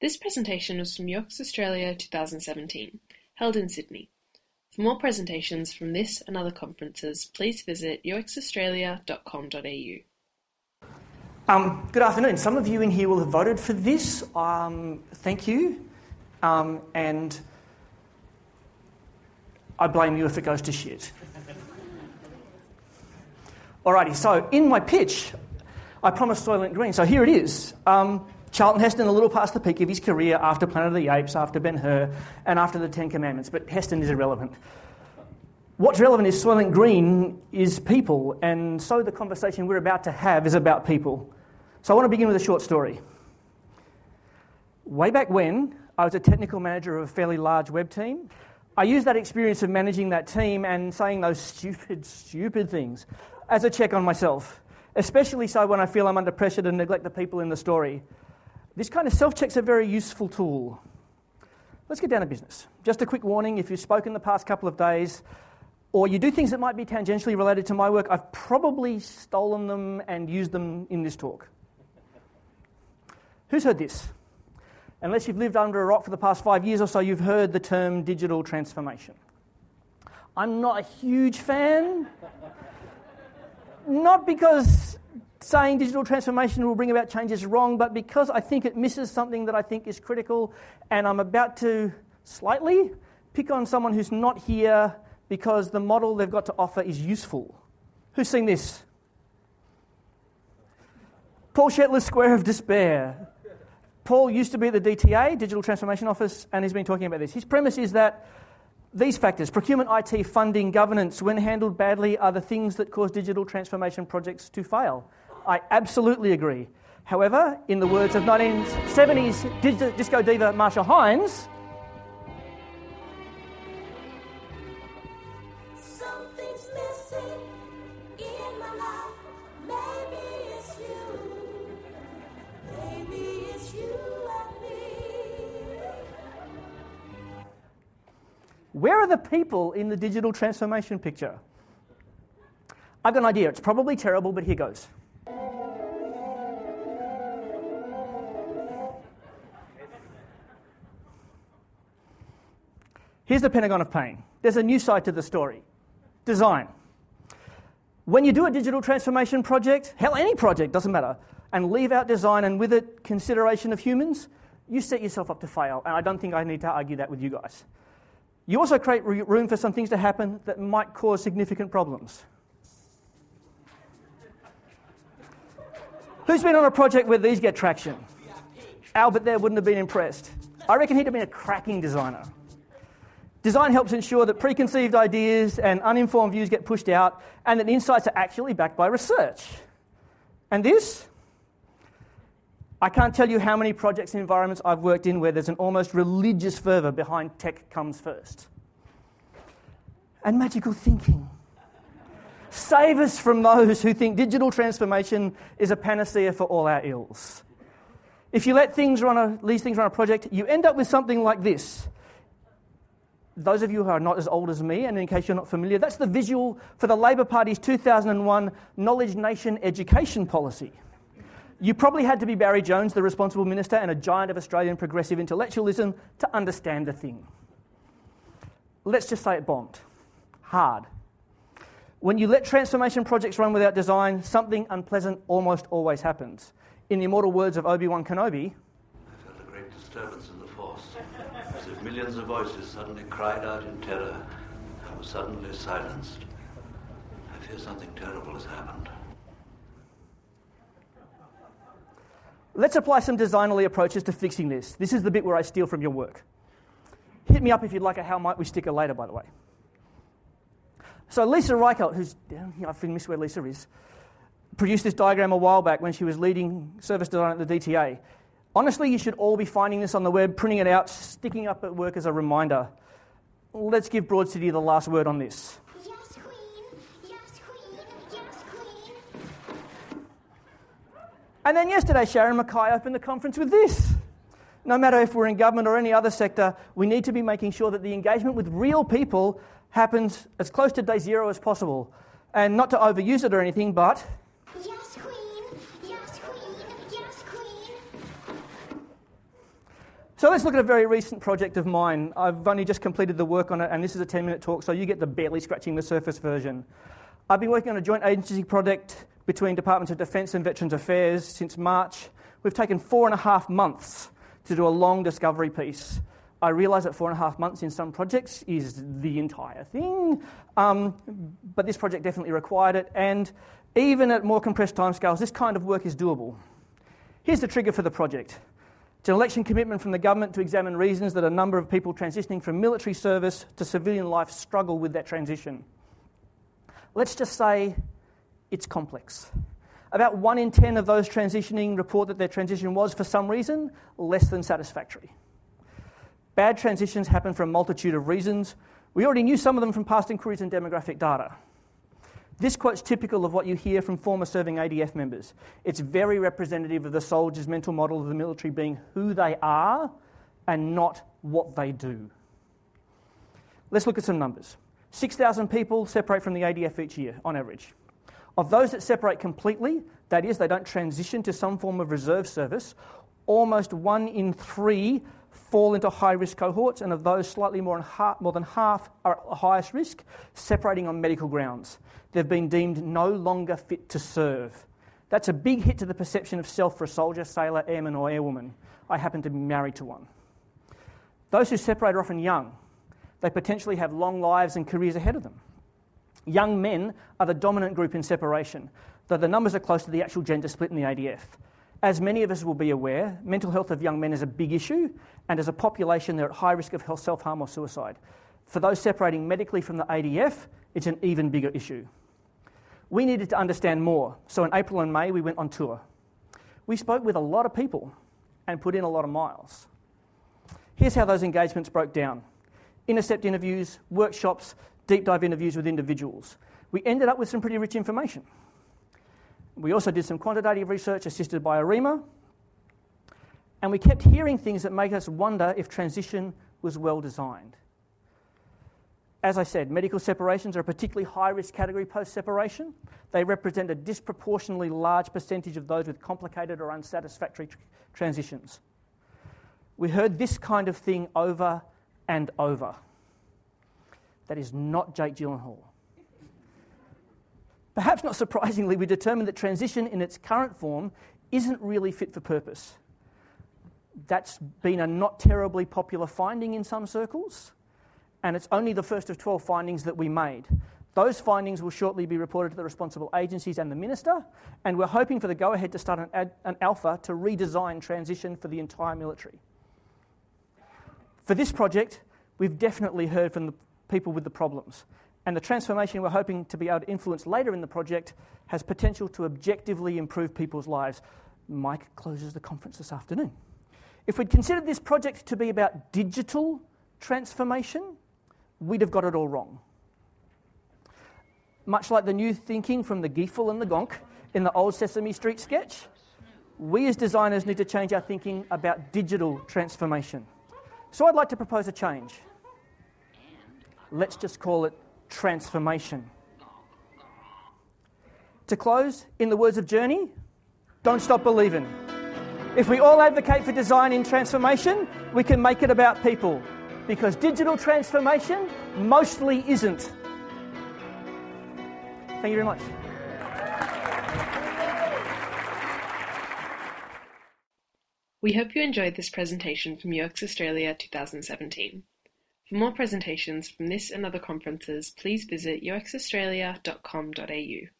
This presentation was from UX Australia 2017, held in Sydney. For more presentations from this and other conferences, please visit uxaustralia.com.au. Um, good afternoon. Some of you in here will have voted for this. Um, thank you. Um, and I blame you if it goes to shit. Alrighty, so in my pitch, I promised Soylent Green. So here it is. Um, Charlton Heston, a little past the peak of his career after Planet of the Apes, after Ben Hur, and after the Ten Commandments, but Heston is irrelevant. What's relevant is Soylent Green is people, and so the conversation we're about to have is about people. So I want to begin with a short story. Way back when, I was a technical manager of a fairly large web team. I used that experience of managing that team and saying those stupid, stupid things as a check on myself, especially so when I feel I'm under pressure to neglect the people in the story. This kind of self check's a very useful tool. Let's get down to business. Just a quick warning if you've spoken the past couple of days, or you do things that might be tangentially related to my work, I've probably stolen them and used them in this talk. Who's heard this? Unless you've lived under a rock for the past five years or so, you've heard the term digital transformation. I'm not a huge fan. Not because saying digital transformation will bring about change is wrong, but because I think it misses something that I think is critical, and I'm about to slightly pick on someone who's not here because the model they've got to offer is useful. Who's seen this? Paul Shetler's Square of Despair. Paul used to be at the DTA, Digital Transformation Office, and he's been talking about this. His premise is that these factors, procurement, IT, funding, governance, when handled badly, are the things that cause digital transformation projects to fail. I absolutely agree. However, in the words of 1970s disco diva Marcia Hines, Where are the people in the digital transformation picture? I've got an idea. It's probably terrible, but here goes. Here's the Pentagon of Pain. There's a new side to the story design. When you do a digital transformation project, hell, any project, doesn't matter, and leave out design and with it consideration of humans, you set yourself up to fail. And I don't think I need to argue that with you guys. You also create room for some things to happen that might cause significant problems. Who's been on a project where these get traction? Albert there wouldn't have been impressed. I reckon he'd have been a cracking designer. Design helps ensure that preconceived ideas and uninformed views get pushed out and that insights are actually backed by research. And this? I can't tell you how many projects and environments I've worked in where there's an almost religious fervour behind tech comes first. And magical thinking. Save us from those who think digital transformation is a panacea for all our ills. If you let things run a, these things run a project, you end up with something like this those of you who are not as old as me, and in case you're not familiar, that's the visual for the Labor Party's 2001 Knowledge Nation education policy. You probably had to be Barry Jones, the responsible minister and a giant of Australian progressive intellectualism, to understand the thing. Let's just say it bombed. Hard. When you let transformation projects run without design, something unpleasant almost always happens. In the immortal words of Obi Wan Kenobi, felt a great disturbance in the force millions of voices suddenly cried out in terror and were suddenly silenced. I fear something terrible has happened. Let's apply some designerly approaches to fixing this. This is the bit where I steal from your work. Hit me up if you'd like a how might we sticker later, by the way. So Lisa Reichelt, who's down here, I miss where Lisa is, produced this diagram a while back when she was leading service design at the DTA. Honestly, you should all be finding this on the web, printing it out, sticking up at work as a reminder. Let's give Broad City the last word on this. Yes, Queen. Yes, Queen. Yes, Queen. And then yesterday, Sharon Mackay opened the conference with this. No matter if we're in government or any other sector, we need to be making sure that the engagement with real people happens as close to day zero as possible. And not to overuse it or anything, but So let's look at a very recent project of mine. I've only just completed the work on it, and this is a 10 minute talk, so you get the barely scratching the surface version. I've been working on a joint agency project between Departments of Defence and Veterans Affairs since March. We've taken four and a half months to do a long discovery piece. I realise that four and a half months in some projects is the entire thing, um, but this project definitely required it, and even at more compressed timescales, this kind of work is doable. Here's the trigger for the project. It's an election commitment from the government to examine reasons that a number of people transitioning from military service to civilian life struggle with that transition. Let's just say it's complex. About one in ten of those transitioning report that their transition was, for some reason, less than satisfactory. Bad transitions happen for a multitude of reasons. We already knew some of them from past inquiries and demographic data. This quote's typical of what you hear from former serving ADF members. It's very representative of the soldier's mental model of the military being who they are and not what they do. Let's look at some numbers. 6,000 people separate from the ADF each year, on average. Of those that separate completely, that is, they don't transition to some form of reserve service, almost one in three fall into high risk cohorts, and of those, slightly more than, half, are at the highest risk, separating on medical grounds. They've been deemed no longer fit to serve. That's a big hit to the perception of self for a soldier, sailor, airman, or airwoman. I happen to be married to one. Those who separate are often young. They potentially have long lives and careers ahead of them. Young men are the dominant group in separation, though the numbers are close to the actual gender split in the ADF. As many of us will be aware, mental health of young men is a big issue, and as a population, they're at high risk of self harm or suicide. For those separating medically from the ADF, it's an even bigger issue. We needed to understand more, so in April and May, we went on tour. We spoke with a lot of people and put in a lot of miles. Here's how those engagements broke down intercept interviews, workshops, deep dive interviews with individuals. We ended up with some pretty rich information. We also did some quantitative research assisted by ORIMA, and we kept hearing things that make us wonder if transition was well designed. As I said, medical separations are a particularly high risk category post separation. They represent a disproportionately large percentage of those with complicated or unsatisfactory tr- transitions. We heard this kind of thing over and over. That is not Jake Gyllenhaal. Perhaps not surprisingly, we determined that transition in its current form isn't really fit for purpose. That's been a not terribly popular finding in some circles, and it's only the first of 12 findings that we made. Those findings will shortly be reported to the responsible agencies and the Minister, and we're hoping for the go ahead to start an, ad, an alpha to redesign transition for the entire military. For this project, we've definitely heard from the people with the problems. And the transformation we're hoping to be able to influence later in the project has potential to objectively improve people's lives. Mike closes the conference this afternoon. If we'd considered this project to be about digital transformation, we'd have got it all wrong. Much like the new thinking from the Giefel and the Gonk in the old Sesame Street sketch, we as designers need to change our thinking about digital transformation. So I'd like to propose a change. Let's just call it transformation. To close, in the words of Journey, don't stop believing. If we all advocate for design in transformation, we can make it about people. Because digital transformation mostly isn't. Thank you very much. We hope you enjoyed this presentation from UX Australia 2017. For more presentations from this and other conferences, please visit uxaustralia.com.au.